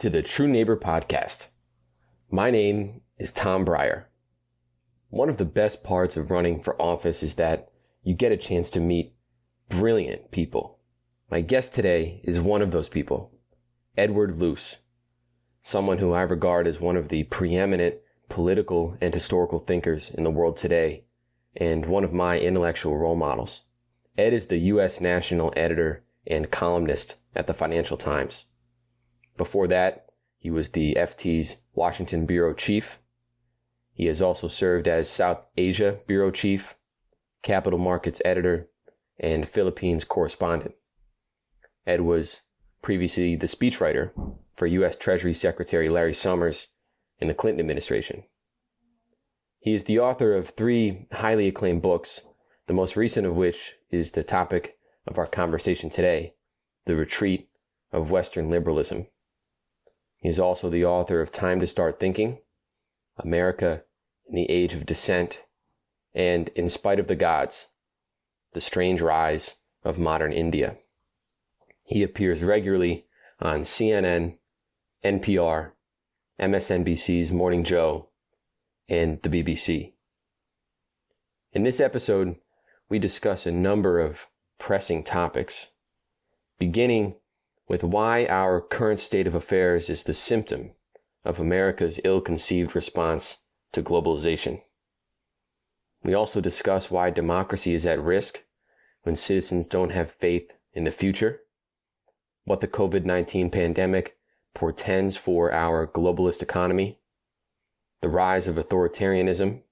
to the True Neighbor podcast. My name is Tom Breyer. One of the best parts of running for office is that you get a chance to meet brilliant people. My guest today is one of those people, Edward Luce, someone who I regard as one of the preeminent political and historical thinkers in the world today, and one of my intellectual role models. Ed is the U.S. national editor and columnist at the Financial Times. Before that, he was the FT's Washington Bureau Chief. He has also served as South Asia Bureau Chief, Capital Markets Editor, and Philippines Correspondent. Ed was previously the speechwriter for U.S. Treasury Secretary Larry Summers in the Clinton administration. He is the author of three highly acclaimed books, the most recent of which is the topic of our conversation today The Retreat of Western Liberalism. He is also the author of Time to Start Thinking, America in the Age of Descent, and In Spite of the Gods, The Strange Rise of Modern India. He appears regularly on CNN, NPR, MSNBC's Morning Joe, and the BBC. In this episode, we discuss a number of pressing topics, beginning with why our current state of affairs is the symptom of America's ill conceived response to globalization. We also discuss why democracy is at risk when citizens don't have faith in the future, what the COVID 19 pandemic portends for our globalist economy, the rise of authoritarianism,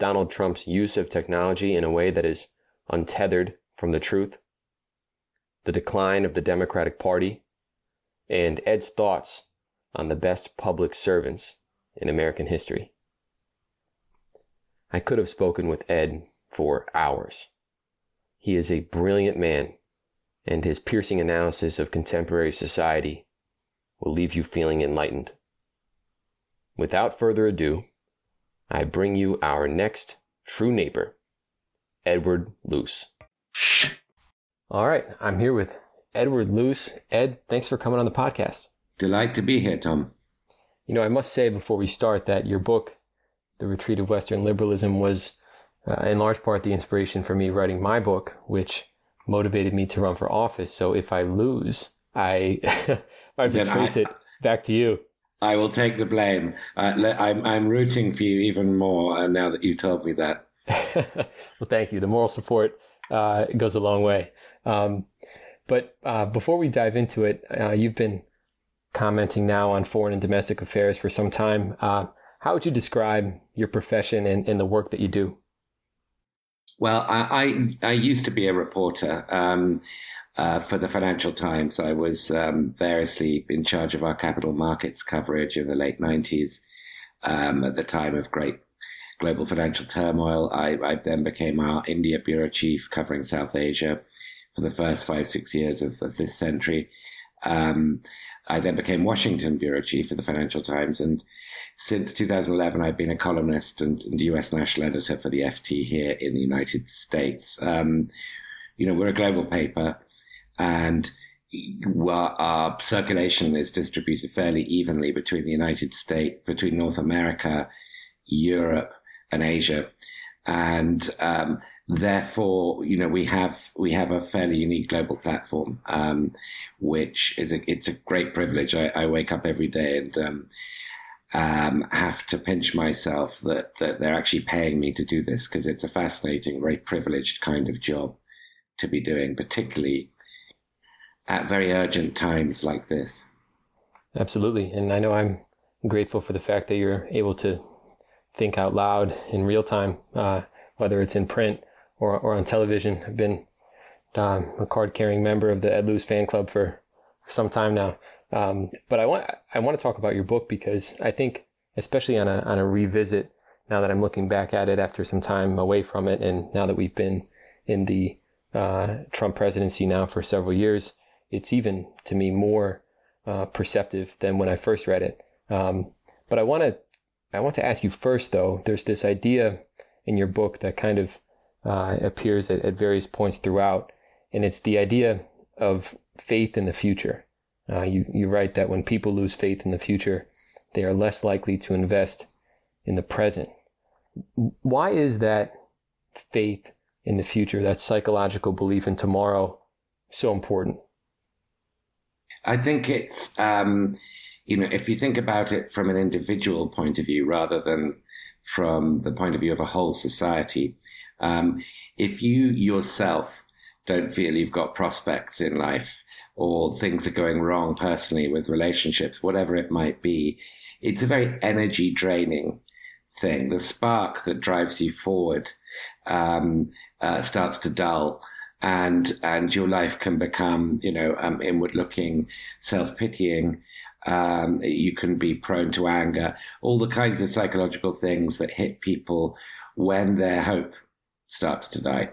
Donald Trump's use of technology in a way that is untethered from the truth, the decline of the Democratic Party, and Ed's thoughts on the best public servants in American history. I could have spoken with Ed for hours. He is a brilliant man, and his piercing analysis of contemporary society will leave you feeling enlightened. Without further ado, I bring you our next true neighbor, Edward Luce. All right, I'm here with Edward Luce. Ed, thanks for coming on the podcast. Delight to be here, Tom. You know, I must say before we start that your book, The Retreat of Western Liberalism, was uh, in large part the inspiration for me writing my book, which motivated me to run for office. So if I lose, I I have to trace I, it back to you. I will take the blame. Uh, I'm I'm rooting for you even more uh, now that you told me that. well, thank you. The moral support uh, goes a long way. Um, but uh, before we dive into it, uh, you've been commenting now on foreign and domestic affairs for some time. Uh, how would you describe your profession and, and, the work that you do? Well, I, I, I used to be a reporter um, uh, for the Financial Times. I was um, variously in charge of our capital markets coverage in the late 90s um, at the time of great global financial turmoil. I, I then became our India bureau chief covering South Asia for the first five, six years of, of this century. Um, I then became Washington bureau chief of the Financial Times. And since 2011, I've been a columnist and, and US national editor for the FT here in the United States. Um, you know, we're a global paper and our circulation is distributed fairly evenly between the United States, between North America, Europe, and Asia. And um, therefore, you know, we have we have a fairly unique global platform, um, which is a, it's a great privilege. I, I wake up every day and um, um, have to pinch myself that that they're actually paying me to do this because it's a fascinating, very privileged kind of job to be doing, particularly at very urgent times like this. Absolutely, and I know I'm grateful for the fact that you're able to think out loud in real time, uh, whether it's in print or, or on television. I've been um, a card carrying member of the Ed Luce fan club for some time now. Um, but I want I want to talk about your book because I think, especially on a on a revisit, now that I'm looking back at it after some time away from it, and now that we've been in the uh, Trump presidency now for several years, it's even to me more uh, perceptive than when I first read it. Um, but I want to I want to ask you first, though. There's this idea in your book that kind of uh, appears at, at, various points throughout, and it's the idea of faith in the future. Uh, you, you write that when people lose faith in the future, they are less likely to invest in the present. Why is that faith in the future, that psychological belief in tomorrow, so important? I think it's, um, you know, if you think about it from an individual point of view rather than from the point of view of a whole society, um, if you yourself don't feel you've got prospects in life or things are going wrong personally with relationships, whatever it might be, it's a very energy draining thing. The spark that drives you forward um, uh, starts to dull and and your life can become you know um, inward looking self pitying um, you can be prone to anger all the kinds of psychological things that hit people when their hope starts to die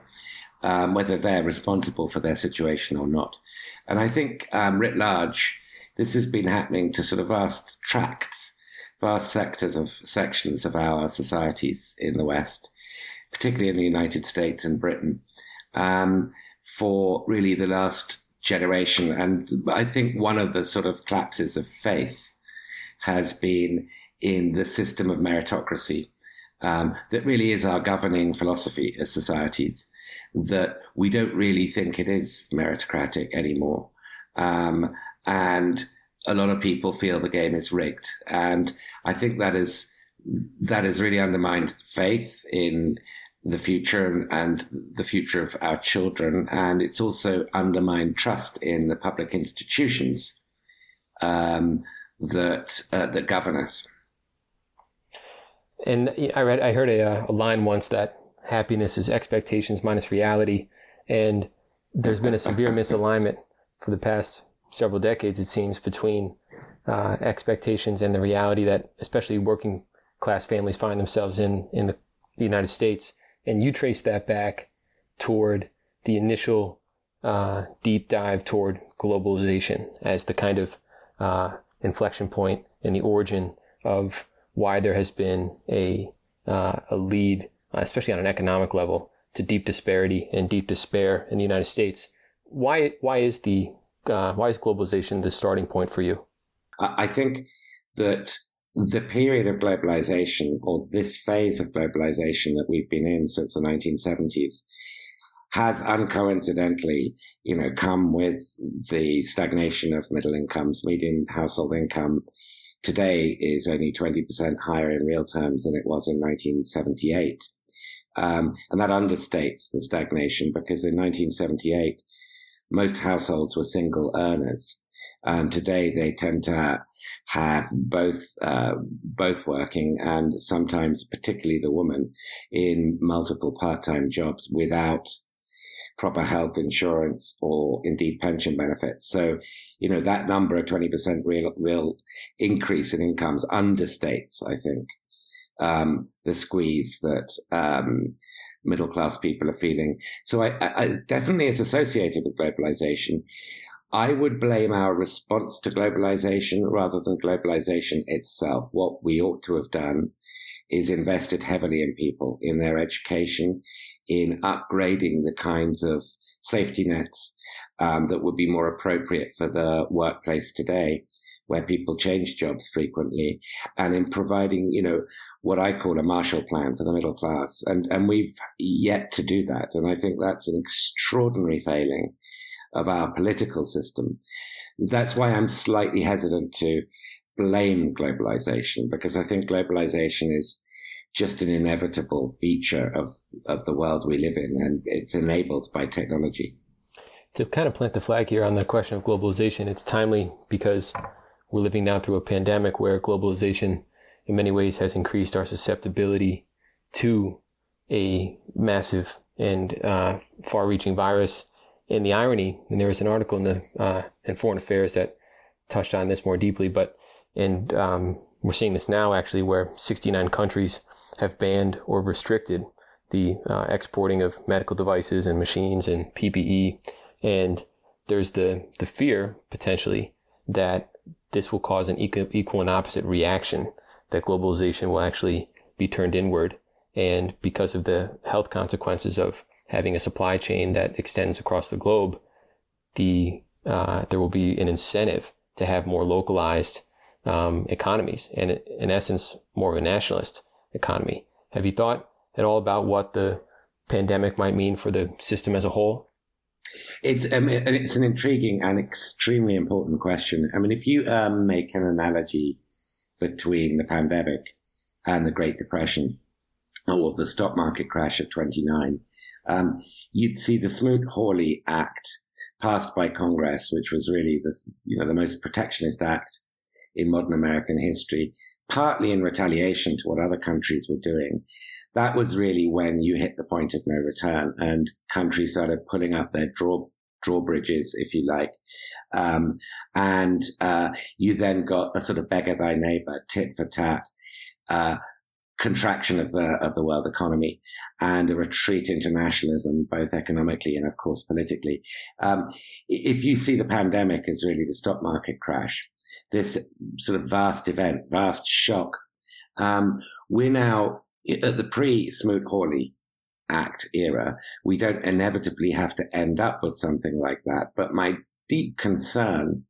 um, whether they're responsible for their situation or not and i think um, writ large this has been happening to sort of vast tracts vast sectors of sections of our societies in the west particularly in the united states and britain um, for really the last generation. And I think one of the sort of collapses of faith has been in the system of meritocracy um, that really is our governing philosophy as societies. That we don't really think it is meritocratic anymore. Um, and a lot of people feel the game is rigged. And I think that is, that has really undermined faith in the future and, the future of our children. And it's also undermined trust in the public institutions um, that uh, that govern us. And I read, I heard a, a line once that happiness is expectations minus reality, and there's been a severe misalignment for the past several decades, it seems, between uh, expectations and the reality that especially working class families find themselves in in the, the United States. And you trace that back toward the initial uh, deep dive toward globalization as the kind of uh, inflection point and the origin of why there has been a uh, a lead, especially on an economic level, to deep disparity and deep despair in the United States. Why why is the uh, why is globalization the starting point for you? I think that the period of globalization or this phase of globalization that we've been in since the 1970s has uncoincidentally, you know, come with the stagnation of middle incomes. Median household income today is only 20% higher in real terms than it was in 1978. Um, and that understates the stagnation because in 1978, most households were single earners. And today they tend to have both uh, both working and sometimes, particularly the woman, in multiple part-time jobs without proper health insurance or indeed pension benefits. So, you know, that number of 20% real, real increase in incomes understates, I think, um, the squeeze that, um, middle class people are feeling. So I, I, definitely is associated with globalization. I would blame our response to globalization rather than globalization itself. What we ought to have done is invested heavily in people, in their education, in upgrading the kinds of safety nets um, that would be more appropriate for the workplace today, where people change jobs frequently, and in providing, you know, what I call a Marshall Plan for the middle class. And and we've yet to do that, and I think that's an extraordinary failing of our political system. That's why I'm slightly hesitant to blame globalization because I think globalization is just an inevitable feature of, of the world we live in and it's enabled by technology. To kind of plant the flag here on the question of globalization, it's timely because we're living now through a pandemic where globalization in many ways has increased our susceptibility to a massive and uh, far reaching virus and the irony, and there was an article in the uh, in Foreign Affairs that touched on this more deeply, but and um, we're seeing this now actually, where 69 countries have banned or restricted the uh, exporting of medical devices and machines and PPE, and there's the the fear potentially that this will cause an equal, equal and opposite reaction, that globalization will actually be turned inward, and because of the health consequences of having a supply chain that extends across the globe, the uh, there will be an incentive to have more localized um, economies and, in essence, more of a nationalist economy. Have you thought at all about what the pandemic might mean for the system as a whole? It's um, it's an intriguing and extremely important question. I mean, if you um, make an analogy between the pandemic and the Great Depression, or the stock market crash of 29, um, you'd see the Smoot-Hawley Act passed by Congress, which was really the, you know, the most protectionist act in modern American history, partly in retaliation to what other countries were doing. That was really when you hit the point of no return and countries started pulling up their draw, drawbridges, if you like. Um, and, uh, you then got a sort of beggar thy neighbor, tit for tat, uh, contraction of the of the world economy and a retreat into nationalism, both economically and of course politically. Um, if you see the pandemic as really the stock market crash, this sort of vast event, vast shock, um, we're now at the pre Smoot-Hawley Act era. We don't inevitably have to end up with something like that. But my deep concern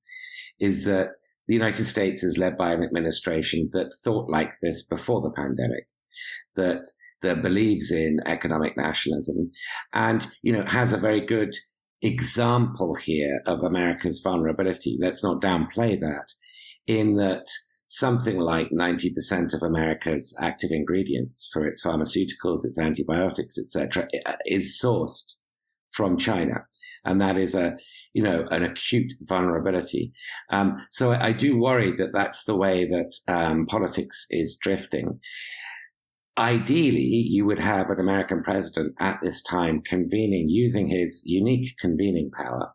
is that the United States is led by an administration that thought like this before the pandemic, that that believes in economic nationalism, and you know has a very good example here of America's vulnerability. Let's not downplay that, in that something like 90% of America's active ingredients for its pharmaceuticals, its antibiotics, etc., uh, is sourced from China. And that is a, you know, an acute vulnerability. Um, so I, I, do worry that that's the way that um, politics is drifting. Ideally, you would have an American president at this time convening, using his unique convening power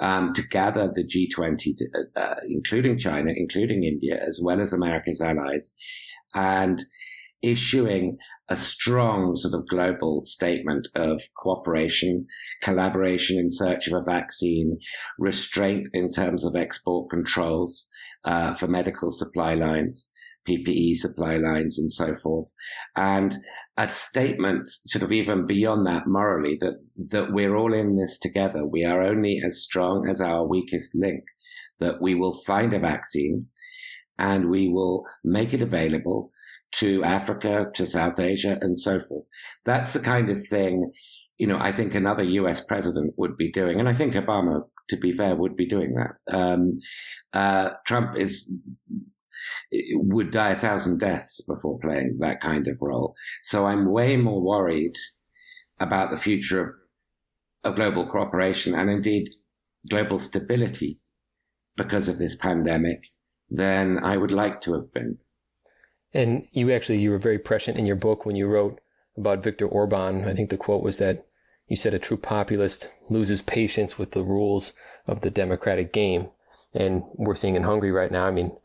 um, to gather the G20, to, uh, uh, including China, including India, as well as America's allies, and issuing a strong sort of global statement of cooperation, collaboration in search of a vaccine, restraint in terms of export controls uh, for medical supply lines, PPE supply lines and so forth. And a statement sort of even beyond that morally that, that we're all in this together. We are only as strong as our weakest link, that we will find a vaccine and we will make it available to Africa, to South Asia and so forth. That's the kind of thing, you know, I think another US president would be doing. And I think Obama, to be fair, would be doing that. Um, uh, Trump is would die a thousand deaths before playing that kind of role. So I'm way more worried about the future of, of global cooperation and indeed global stability because of this pandemic than I would like to have been. And you actually, you were very prescient in your book when you wrote about Viktor Orban. I think the quote was that you said a true populist loses patience with the rules of the democratic game. And we're seeing in Hungary right now, I mean,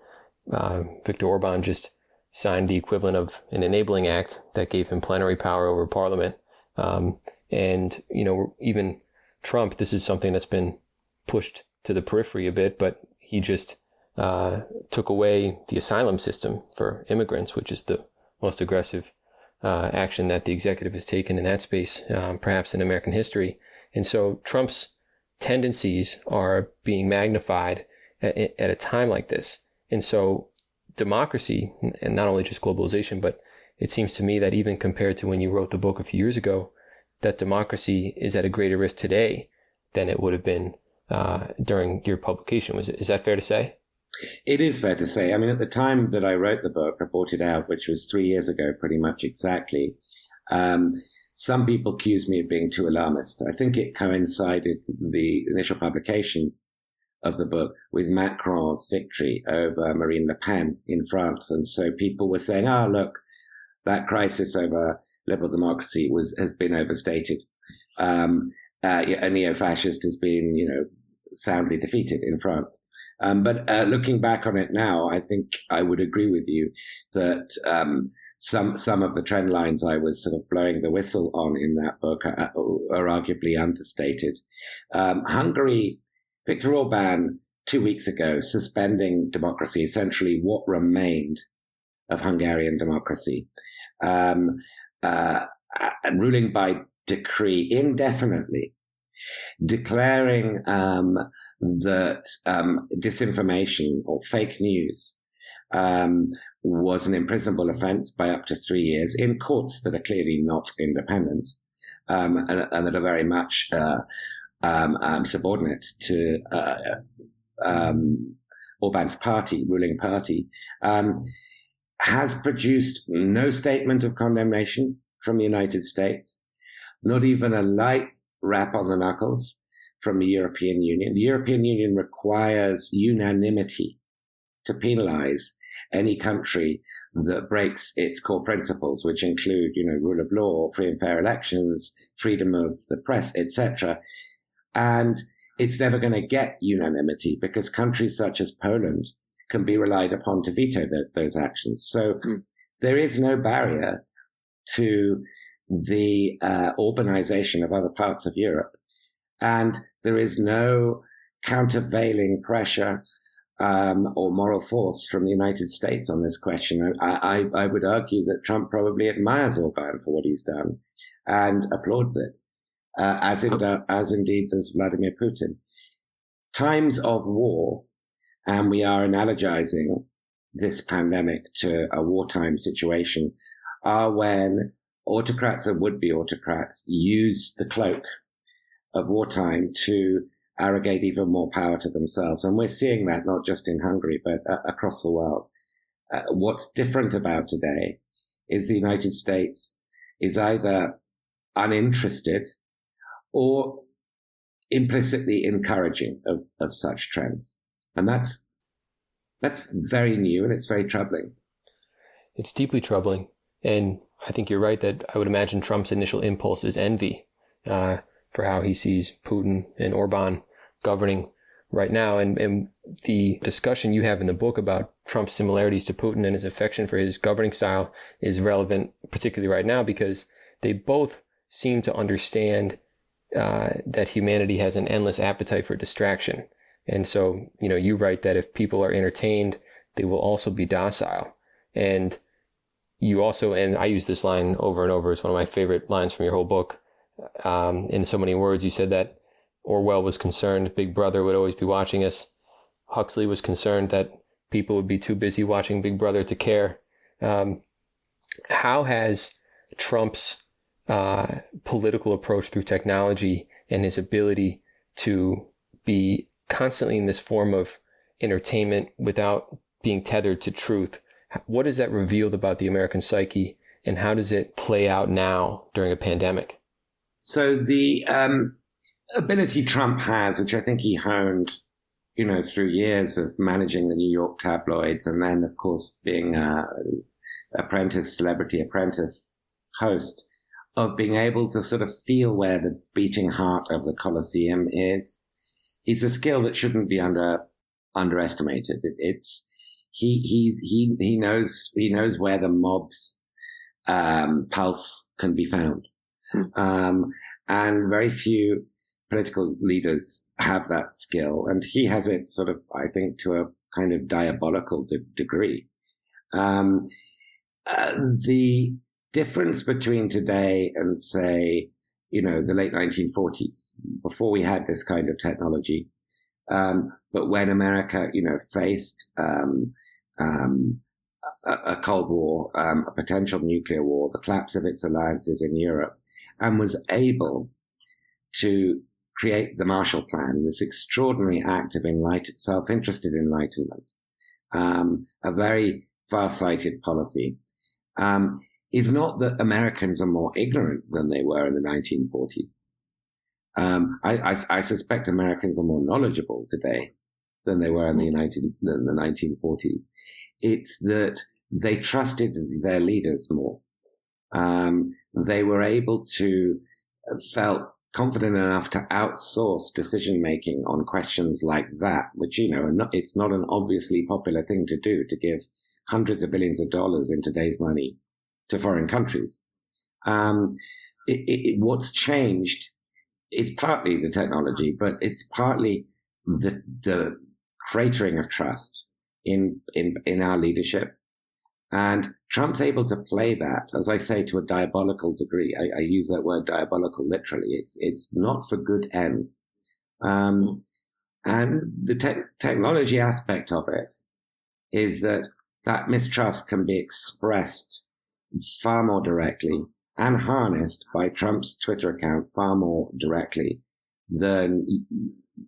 uh, Viktor Orban just signed the equivalent of an enabling act that gave him plenary power over parliament. Um, and, you know, even Trump, this is something that's been pushed to the periphery a bit, but he just uh, took away the asylum system for immigrants, which is the most aggressive uh, action that the executive has taken in that space, um, perhaps in American history. And so Trump's tendencies are being magnified at, at a time like this. And so democracy, and not only just globalization, but it seems to me that even compared to when you wrote the book a few years ago, that democracy is at a greater risk today than it would have been uh, during your publication. Was it, is that fair to say? It is fair to say. I mean, at the time that I wrote the book, reported out, which was three years ago, pretty much exactly, um, some people accused me of being too alarmist. I think it coincided the initial publication of the book with Macron's victory over Marine Le Pen in France. And so people were saying, ah, oh, look, that crisis over liberal democracy was, has been overstated. Um, uh, a neo-fascist has been, you know, soundly defeated in France. Um, but uh, looking back on it now, I think I would agree with you that um, some some of the trend lines I was sort of blowing the whistle on in that book are, are arguably understated. Um, Hungary Viktor Orban, two weeks ago, suspending democracy, essentially what remained of Hungarian democracy, um, uh, uh, ruling by decree indefinitely declaring um, that um, disinformation or fake news um, was an imprisonable offence by up to three years in courts that are clearly not independent um, and, and, that are very much uh, um, um, subordinate to uh, Orban's party, ruling party, has produced no statement of condemnation from the United States, not even a light rap on the knuckles from the European Union. The European Union requires unanimity to penalize any country that breaks its core principles, which include, you know, rule of law, free and fair elections, freedom of the press, etc. And it's never going to get unanimity because countries such as Poland can be relied upon to veto the, those actions. So mm. there is no barrier to the uh, Orbanization of other parts of Europe. And there is no countervailing pressure um, or moral force from the United States on this question. I, I, I, would argue that Trump probably admires Orban for what he's done and applauds it, uh, as, in, as indeed does Vladimir Putin. Times of war, and we are analogizing this pandemic to a wartime situation, are when autocrats and would-be autocrats use the cloak of wartime to arrogate even more power to themselves. And we're seeing that not just in Hungary, but uh, across the world. Uh, what's different about today is the United States is either uninterested or implicitly encouraging of, of such trends. And that's, that's very new and it's very troubling. It's deeply troubling. And I think you're right that I would imagine Trump's initial impulse is envy uh, for how he sees Putin and Orban governing right now. And, and the discussion you have in the book about Trump's similarities to Putin and his affection for his governing style is relevant, particularly right now, because they both seem to understand uh, that humanity has an endless appetite for distraction. And so, you know, you write that if people are entertained, they will also be docile. And you also, and I use this line over and over. It's one of my favorite lines from your whole book. Um, in so many words, you said that Orwell was concerned Big Brother would always be watching us. Huxley was concerned that people would be too busy watching Big Brother to care. Um, how has Trump's uh, political approach through technology and his ability to be constantly in this form of entertainment without being tethered to truth what has that revealed about the American psyche, and how does it play out now during a pandemic? So the um, ability Trump has, which I think he honed, you know, through years of managing the New York tabloids, and then, of course, being a apprentice, celebrity apprentice host, of being able to sort of feel where the beating heart of the Colosseum is, is a skill that shouldn't be under underestimated. It, it's he he's he he knows he knows where the mob's um, pulse can be found, hmm. um, and very few political leaders have that skill, and he has it sort of I think to a kind of diabolical de- degree. Um, uh, the difference between today and say you know the late 1940s before we had this kind of technology um, but when America, you know, faced um, um, a, a, Cold War, um, a potential nuclear war, the collapse of its alliances in Europe, and was able to create the Marshall Plan, this extraordinary act of enlightened, self-interested enlightenment, um, a very far-sighted policy, um, is not that Americans are more ignorant than they were in the 1940s. Um, I, I, I, suspect Americans are more knowledgeable today than they were in the, 19, in the 1940s. It's that they trusted their leaders more. Um, they were able to uh, felt confident enough to outsource decision making on questions like that, which, you know, it's not an obviously popular thing to do to give hundreds of billions of dollars in today's money to foreign countries. Um, it, it, what's changed is partly the technology, but it's partly the, the cratering of trust in, in, in our leadership And Trump's able to play that, as I say, to a diabolical degree. I, I use that word diabolical literally. It's, it's not for good ends. Um, and the te- technology aspect of it is that that mistrust can be expressed far more directly and harnessed by Trump's Twitter account far more directly than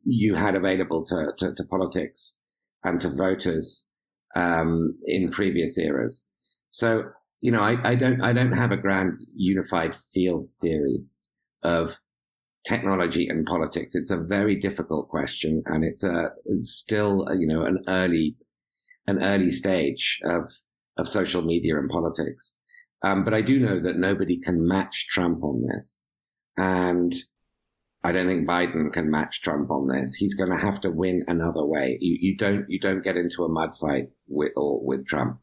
you had available to, to, to politics and to voters um, in previous eras. So, you know, I, I don't I don't have a grand unified field theory of technology and politics. It's a very difficult question, and it's a it's still you know an early an early stage of of social media and politics. Um, but I do know that nobody can match Trump on this, and I don't think Biden can match Trump on this. He's going to have to win another way. You, you don't you don't get into a mud fight with or with Trump.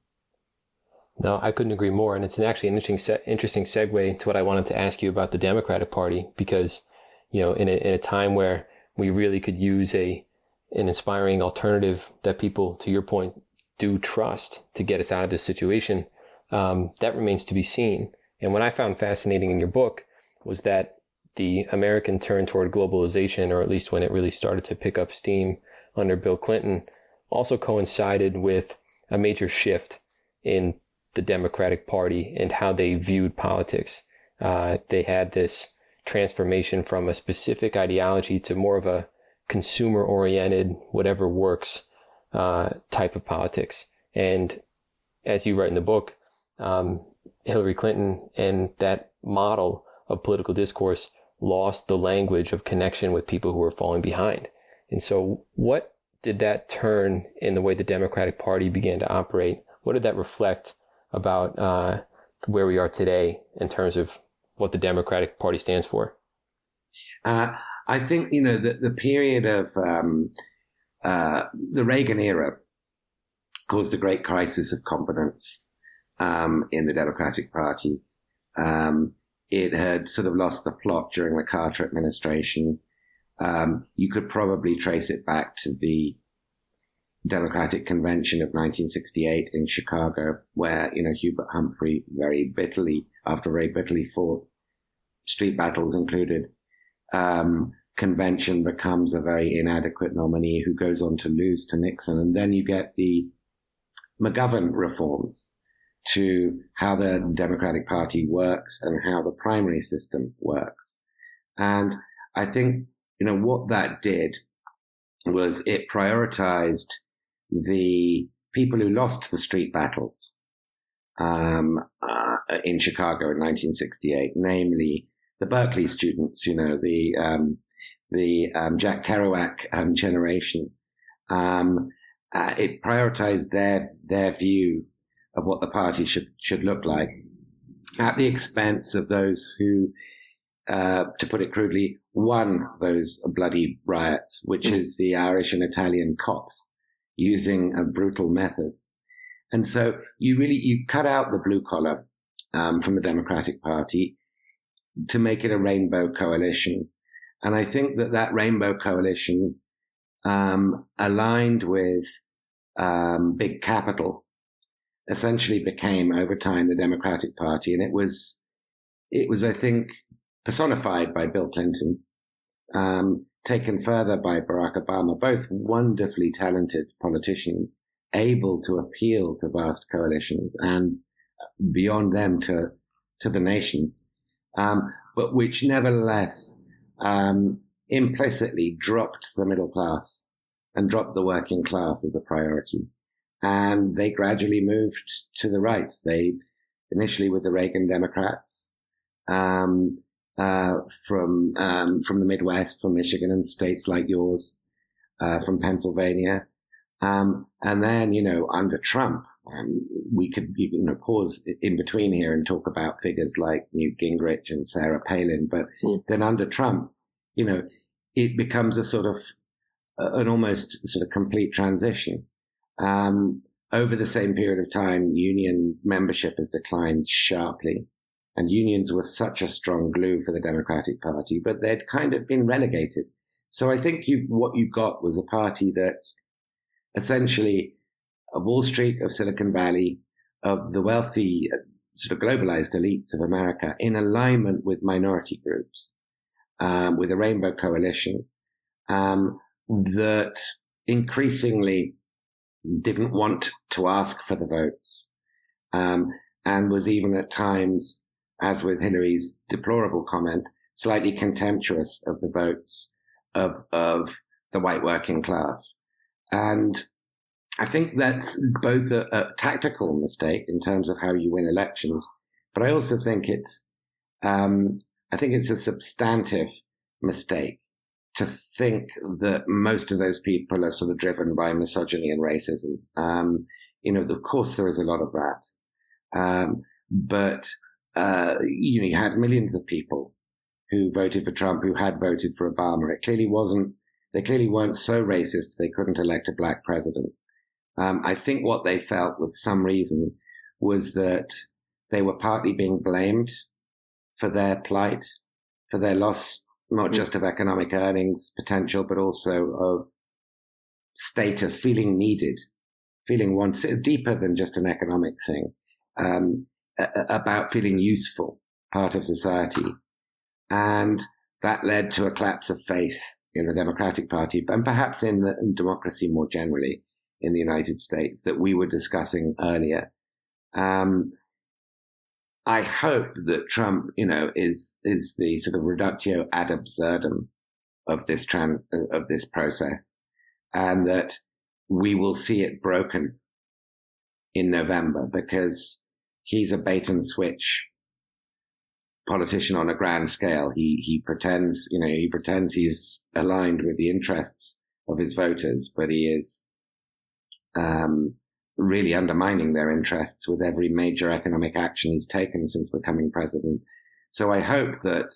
No, I couldn't agree more. And it's an actually an interesting se- interesting segue to what I wanted to ask you about the Democratic Party because you know in a, in a time where we really could use a an inspiring alternative that people, to your point, do trust to get us out of this situation. Um, that remains to be seen. And what I found fascinating in your book was that the American turn toward globalization, or at least when it really started to pick up steam under Bill Clinton, also coincided with a major shift in the Democratic Party and how they viewed politics. Uh, they had this transformation from a specific ideology to more of a consumer oriented, whatever works uh, type of politics. And as you write in the book, um, Hillary Clinton and that model of political discourse lost the language of connection with people who were falling behind. And so what did that turn in the way the Democratic Party began to operate? What did that reflect about uh, where we are today in terms of what the Democratic Party stands for? Uh, I think, you know, the, the period of um, uh, the Reagan era caused a great crisis of confidence um, in the Democratic Party. Um, it had sort of lost the plot during the Carter administration. Um, you could probably trace it back to the Democratic Convention of 1968 in Chicago, where, you know, Hubert Humphrey very bitterly, after very bitterly fought, street battles included, um, convention becomes a very inadequate nominee who goes on to lose to Nixon. And then you get the McGovern reforms, to how the Democratic Party works and how the primary system works. And I think, you know, what that did was it prioritized the people who lost the street battles um, uh, in Chicago in 1968, namely the Berkeley students, you know, the um, the um, Jack Kerouac um, generation. Um, uh, it prioritized their their view of what the party should should look like, at the expense of those who, uh, to put it crudely, won those bloody riots, which is the Irish and Italian cops using uh, brutal methods. And so you really you cut out the blue collar um, from the Democratic Party to make it a rainbow coalition. And I think that that rainbow coalition um, aligned with um, big capital essentially became over time the Democratic Party. And it was, it was, I think, personified by Bill Clinton, um, taken further by Barack Obama, both wonderfully talented politicians, able to appeal to vast coalitions and beyond them to, to the nation. Um, but which nevertheless, um, implicitly dropped the middle class and dropped the working class as a priority and they gradually moved to the right. They initially with the Reagan Democrats um, uh, from um, from the Midwest, from Michigan and states like yours, uh, from Pennsylvania, um, and then you know under Trump, um, we could you know pause in between here and talk about figures like Newt Gingrich and Sarah Palin, but mm. then under Trump, you know, it becomes a sort of uh, an almost sort of complete transition. Um, over the same period of time, union membership has declined sharply. And unions were such a strong glue for the Democratic Party, but they'd kind of been relegated. So I think what you got was a party that's essentially a Wall Street of Silicon Valley, of the wealthy, uh, sort of globalized elites of America in alignment with minority groups, um, with a rainbow coalition um, that increasingly didn't want to ask for the votes, um, and was even at times, as with Hillary's deplorable comment, slightly contemptuous of the votes of of the white working class. And I think that's both a, a, tactical mistake in terms of how you win elections, but I also think it's, um, I think it's a substantive mistake to think that most of those people are sort of driven by misogyny and racism. Um, you know, of course there is a lot of that. Um, but, uh, you know, you had millions of people who voted for Trump who had voted for Obama. It clearly wasn't, they clearly weren't so racist they couldn't elect a black president. Um, I think what they felt with some reason was that they were partly being blamed for their plight, for their loss, not just of economic earnings potential, but also of status, feeling needed, feeling wanted, deeper than just an economic thing, um, about feeling useful, part of society. And that led to a collapse of faith in the Democratic Party and perhaps in, the, in democracy more generally in the United States that we were discussing earlier. Um, I hope that Trump, you know, is is the sort of reductio ad absurdum of this tran- of this process, and that we will see it broken in November because he's a bait and switch politician on a grand scale. He he pretends, you know, he pretends he's aligned with the interests of his voters, but he is um, really undermining their interests with every major economic action he's taken since becoming president. So I hope that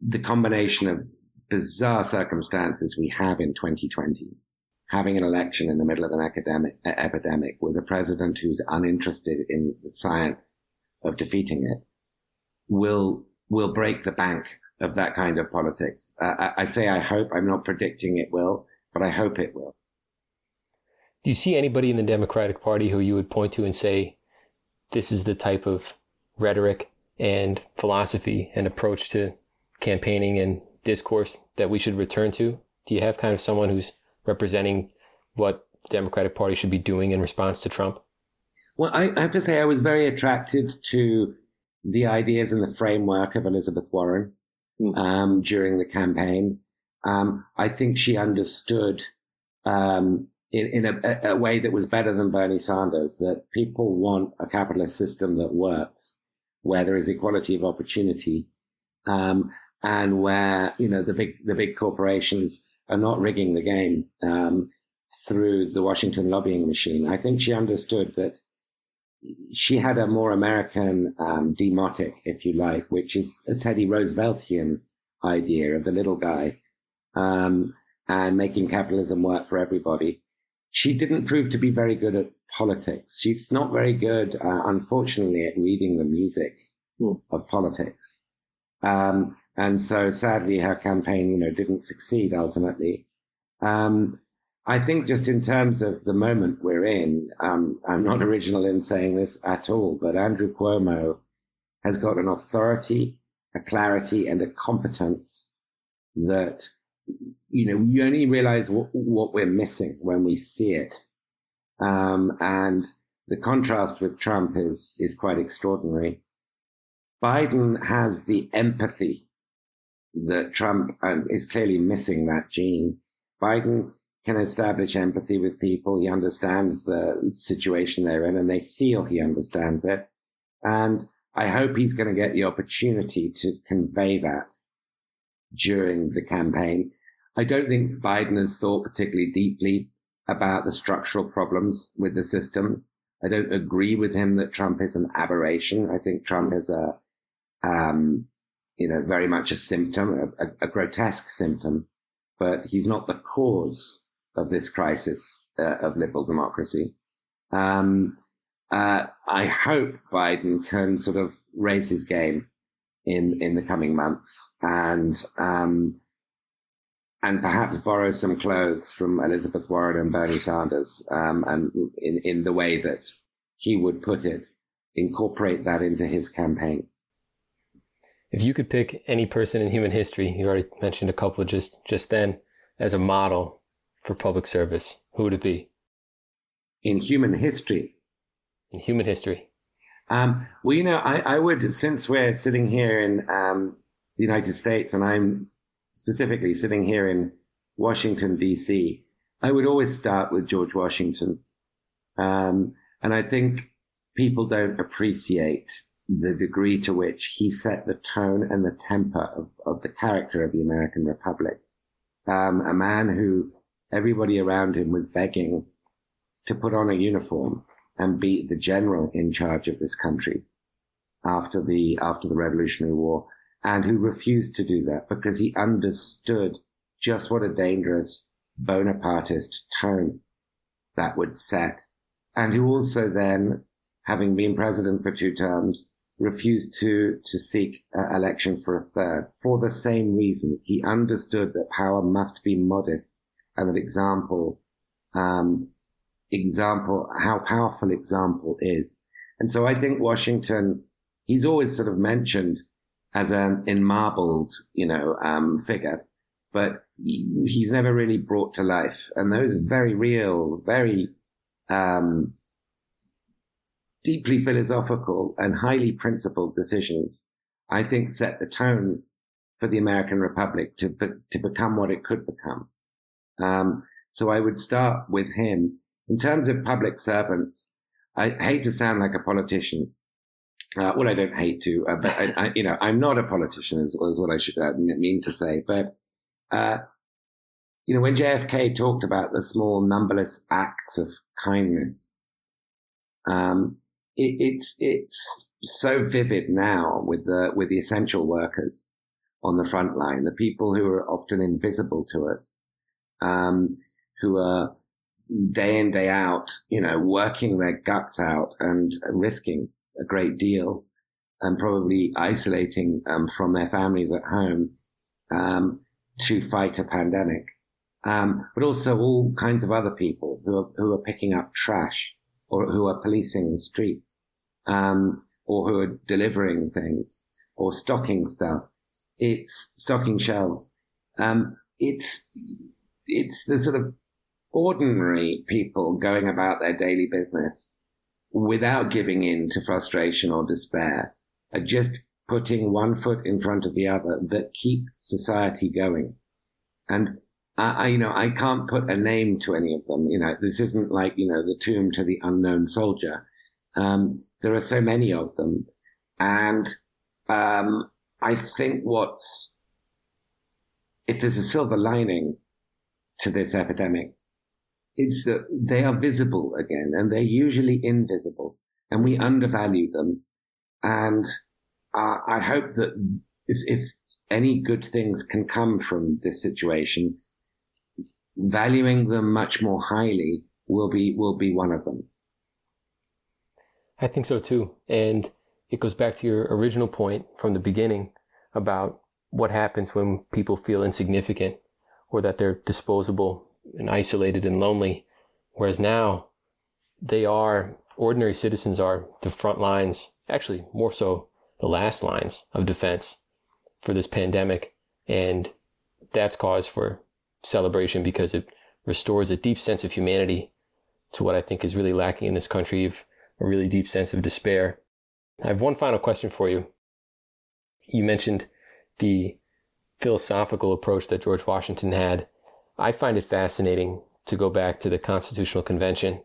the combination of bizarre circumstances we have in 2020, having an election in the middle of an academic epidemic with a president who's uninterested in the science of defeating it, will will break the bank of that kind of politics. Uh, I, I say I hope. I'm not predicting it will, but I hope it will. Do you see anybody in the Democratic Party who you would point to and say, this is the type of rhetoric and philosophy and approach to campaigning and discourse that we should return to? Do you have kind of someone who's representing what the Democratic Party should be doing in response to Trump? Well, I, I have to say I was very attracted to the ideas and the framework of Elizabeth Warren mm. um, during the campaign. Um, I think she understood um, in, in a, a, way that was better than Bernie Sanders, that people want a capitalist system that works, where there is equality of opportunity, um, and where, you know, the big, the big corporations are not rigging the game, um, through the Washington lobbying machine. I think she understood that she had a more American, um, demotic, if you like, which is a Teddy Rooseveltian idea of the little guy, um, and making capitalism work for everybody she didn't prove to be very good at politics. She's not very good, uh, unfortunately, at reading the music mm. of politics. Um, and so sadly, her campaign, you know, didn't succeed ultimately. Um, I think just in terms of the moment we're in, um, I'm not original in saying this at all, but Andrew Cuomo has got an authority, a clarity, and a competence that you know, you only realize what, what we're missing when we see it. Um, and the contrast with Trump is, is quite extraordinary. Biden has the empathy that Trump um, is clearly missing that gene. Biden can establish empathy with people. He understands the situation they're in and they feel he understands it. And I hope he's going to get the opportunity to convey that during the campaign. I don't think Biden has thought particularly deeply about the structural problems with the system. I don't agree with him that Trump is an aberration. I think Trump is a, um, you know, very much a symptom, a, a, grotesque symptom, but he's not the cause of this crisis uh, of liberal democracy. Um, uh, I hope Biden can sort of raise his game in in the coming months and um, and perhaps borrow some clothes from Elizabeth Warren and Bernie Sanders, um, and in in the way that he would put it, incorporate that into his campaign. If you could pick any person in human history, you already mentioned a couple just just then, as a model for public service, who would it be? In human history. In human history. Um, well, you know, I, I, would, since we're sitting here in um, the United States and I'm specifically sitting here in Washington, D.C., I would always start with George Washington. Um, and I think people don't appreciate the degree to which he set the tone and the temper of, of the character of the American Republic. Um, a man who everybody around him was begging to put on a uniform and be the general in charge of this country after the, after the Revolutionary War and who refused to do that because he understood just what a dangerous Bonapartist tone that would set and who also then, having been president for two terms, refused to, to seek uh, election for a third for the same reasons. He understood that power must be modest and that example, um, example, how powerful example is. And so I think Washington, he's always sort of mentioned as an enmarbled, you know, um, figure, but he's never really brought to life. And those very real, very, um, deeply philosophical and highly principled decisions, I think set the tone for the American Republic to, to become what it could become. Um, so I would start with him. In terms of public servants, I hate to sound like a politician. Uh, well, I don't hate to, uh, but I, I, you know, I'm not a politician is, is what I should uh, mean to say. But, uh, you know, when JFK talked about the small numberless acts of kindness, um, it, it's it's so vivid now with the with the essential workers on the front line, the people who are often invisible to us, um, who are day in day out, you know, working their guts out and risking a great deal, and probably isolating um, from their families at home um, to fight a pandemic. Um, but also all kinds of other people who are, who are picking up trash or who are policing the streets, um, or who are delivering things or stocking stuff. It's stocking shelves. Um, it's, it's the sort of ordinary people going about their daily business without giving in to frustration or despair are just putting one foot in front of the other that keep society going. And I, you know, I can't put a name to any of them. You know, this isn't like, you know, the tomb to the unknown soldier. Um, there are so many of them. And, um, I think what's, if there's a silver lining to this epidemic, it's that they are visible again and they're usually invisible and we undervalue them. And uh, I hope that if, if any good things can come from this situation, valuing them much more highly will be will be one of them. I think so too. And it goes back to your original point from the beginning about what happens when people feel insignificant or that they're disposable and isolated and lonely. Whereas now they are ordinary citizens are the front lines, actually more so the last lines of defense for this pandemic. And that's cause for celebration because it restores a deep sense of humanity to what I think is really lacking in this country of a really deep sense of despair. I have one final question for you. You mentioned the philosophical approach that George Washington had. I find it fascinating to go back to the Constitutional Convention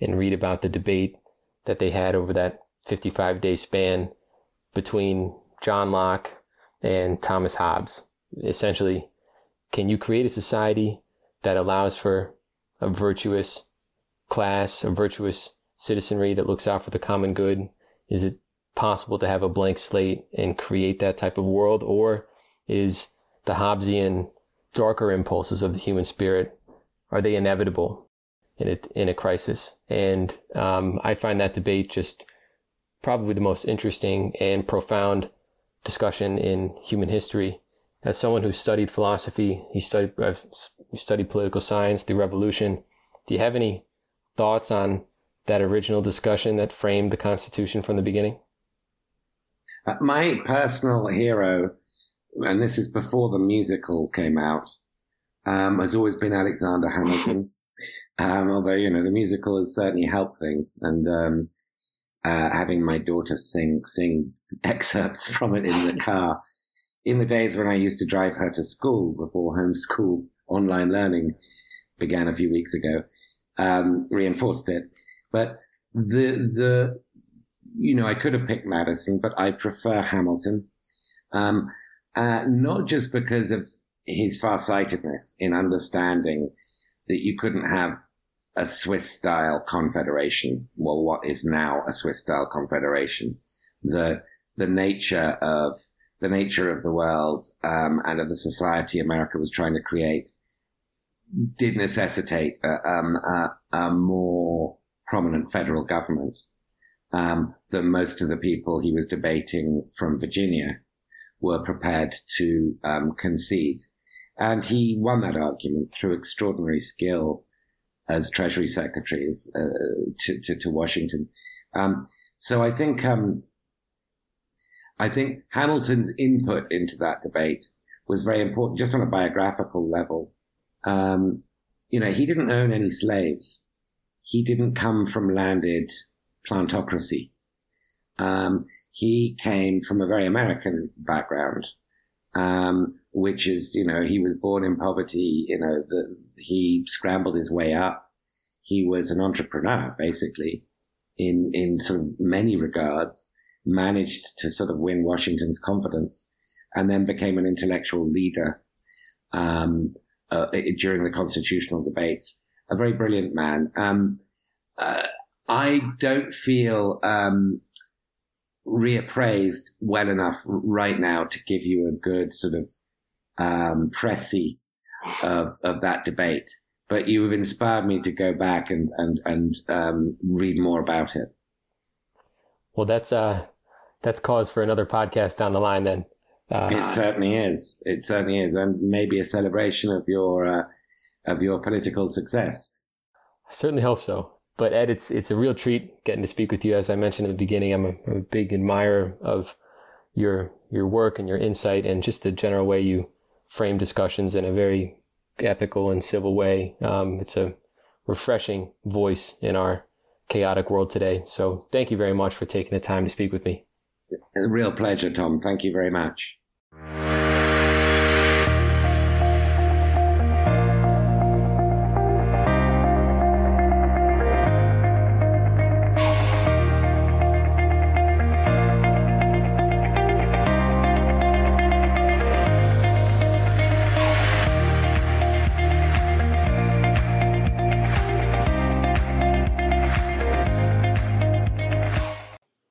and read about the debate that they had over that 55 day span between John Locke and Thomas Hobbes. Essentially, can you create a society that allows for a virtuous class, a virtuous citizenry that looks out for the common good? Is it possible to have a blank slate and create that type of world? Or is the Hobbesian darker impulses of the human spirit, are they inevitable in a, in a crisis? And um, I find that debate just probably the most interesting and profound discussion in human history as someone who studied philosophy, he studied I've studied political science, the revolution. Do you have any thoughts on that original discussion that framed the Constitution from the beginning? Uh, my personal hero, and this is before the musical came out, um, has always been Alexander Hamilton. Um, although, you know, the musical has certainly helped things. And um, uh, having my daughter sing sing excerpts from it in the car in the days when I used to drive her to school before homeschool online learning began a few weeks ago, um, reinforced it. But the the you know I could have picked Madison, but I prefer Hamilton, um, uh, not just because of his farsightedness in understanding that you couldn't have a Swiss style confederation. Well, what is now a Swiss style confederation? The the nature of the nature of the world um, and of the society America was trying to create did necessitate a, um, a, a more prominent federal government um, than most of the people he was debating from Virginia were prepared to um, concede. And he won that argument through extraordinary skill as Treasury Secretary uh, to, to, to, Washington. Um, so I think um, I think Hamilton's input into that debate was very important, just on a biographical level. Um, you know, he didn't own any slaves. He didn't come from landed plantocracy. He came from a very American background, um, which is, you know, he was born in poverty. You know, the, he scrambled his way up. He was an entrepreneur, basically, in in sort of many regards. Managed to sort of win Washington's confidence, and then became an intellectual leader um, uh, during the constitutional debates. A very brilliant man. Um, uh, I don't feel um, reappraised well enough right now to give you a good sort of um, précis of of that debate. But you have inspired me to go back and and and um, read more about it. Well, that's uh that's cause for another podcast down the line. Then uh, it certainly is. It certainly is, and maybe a celebration of your uh, of your political success. I certainly hope so. But Ed, it's it's a real treat getting to speak with you. As I mentioned at the beginning, I'm a, I'm a big admirer of your your work and your insight, and just the general way you frame discussions in a very ethical and civil way. Um, it's a refreshing voice in our chaotic world today. So thank you very much for taking the time to speak with me. A real pleasure, Tom. Thank you very much.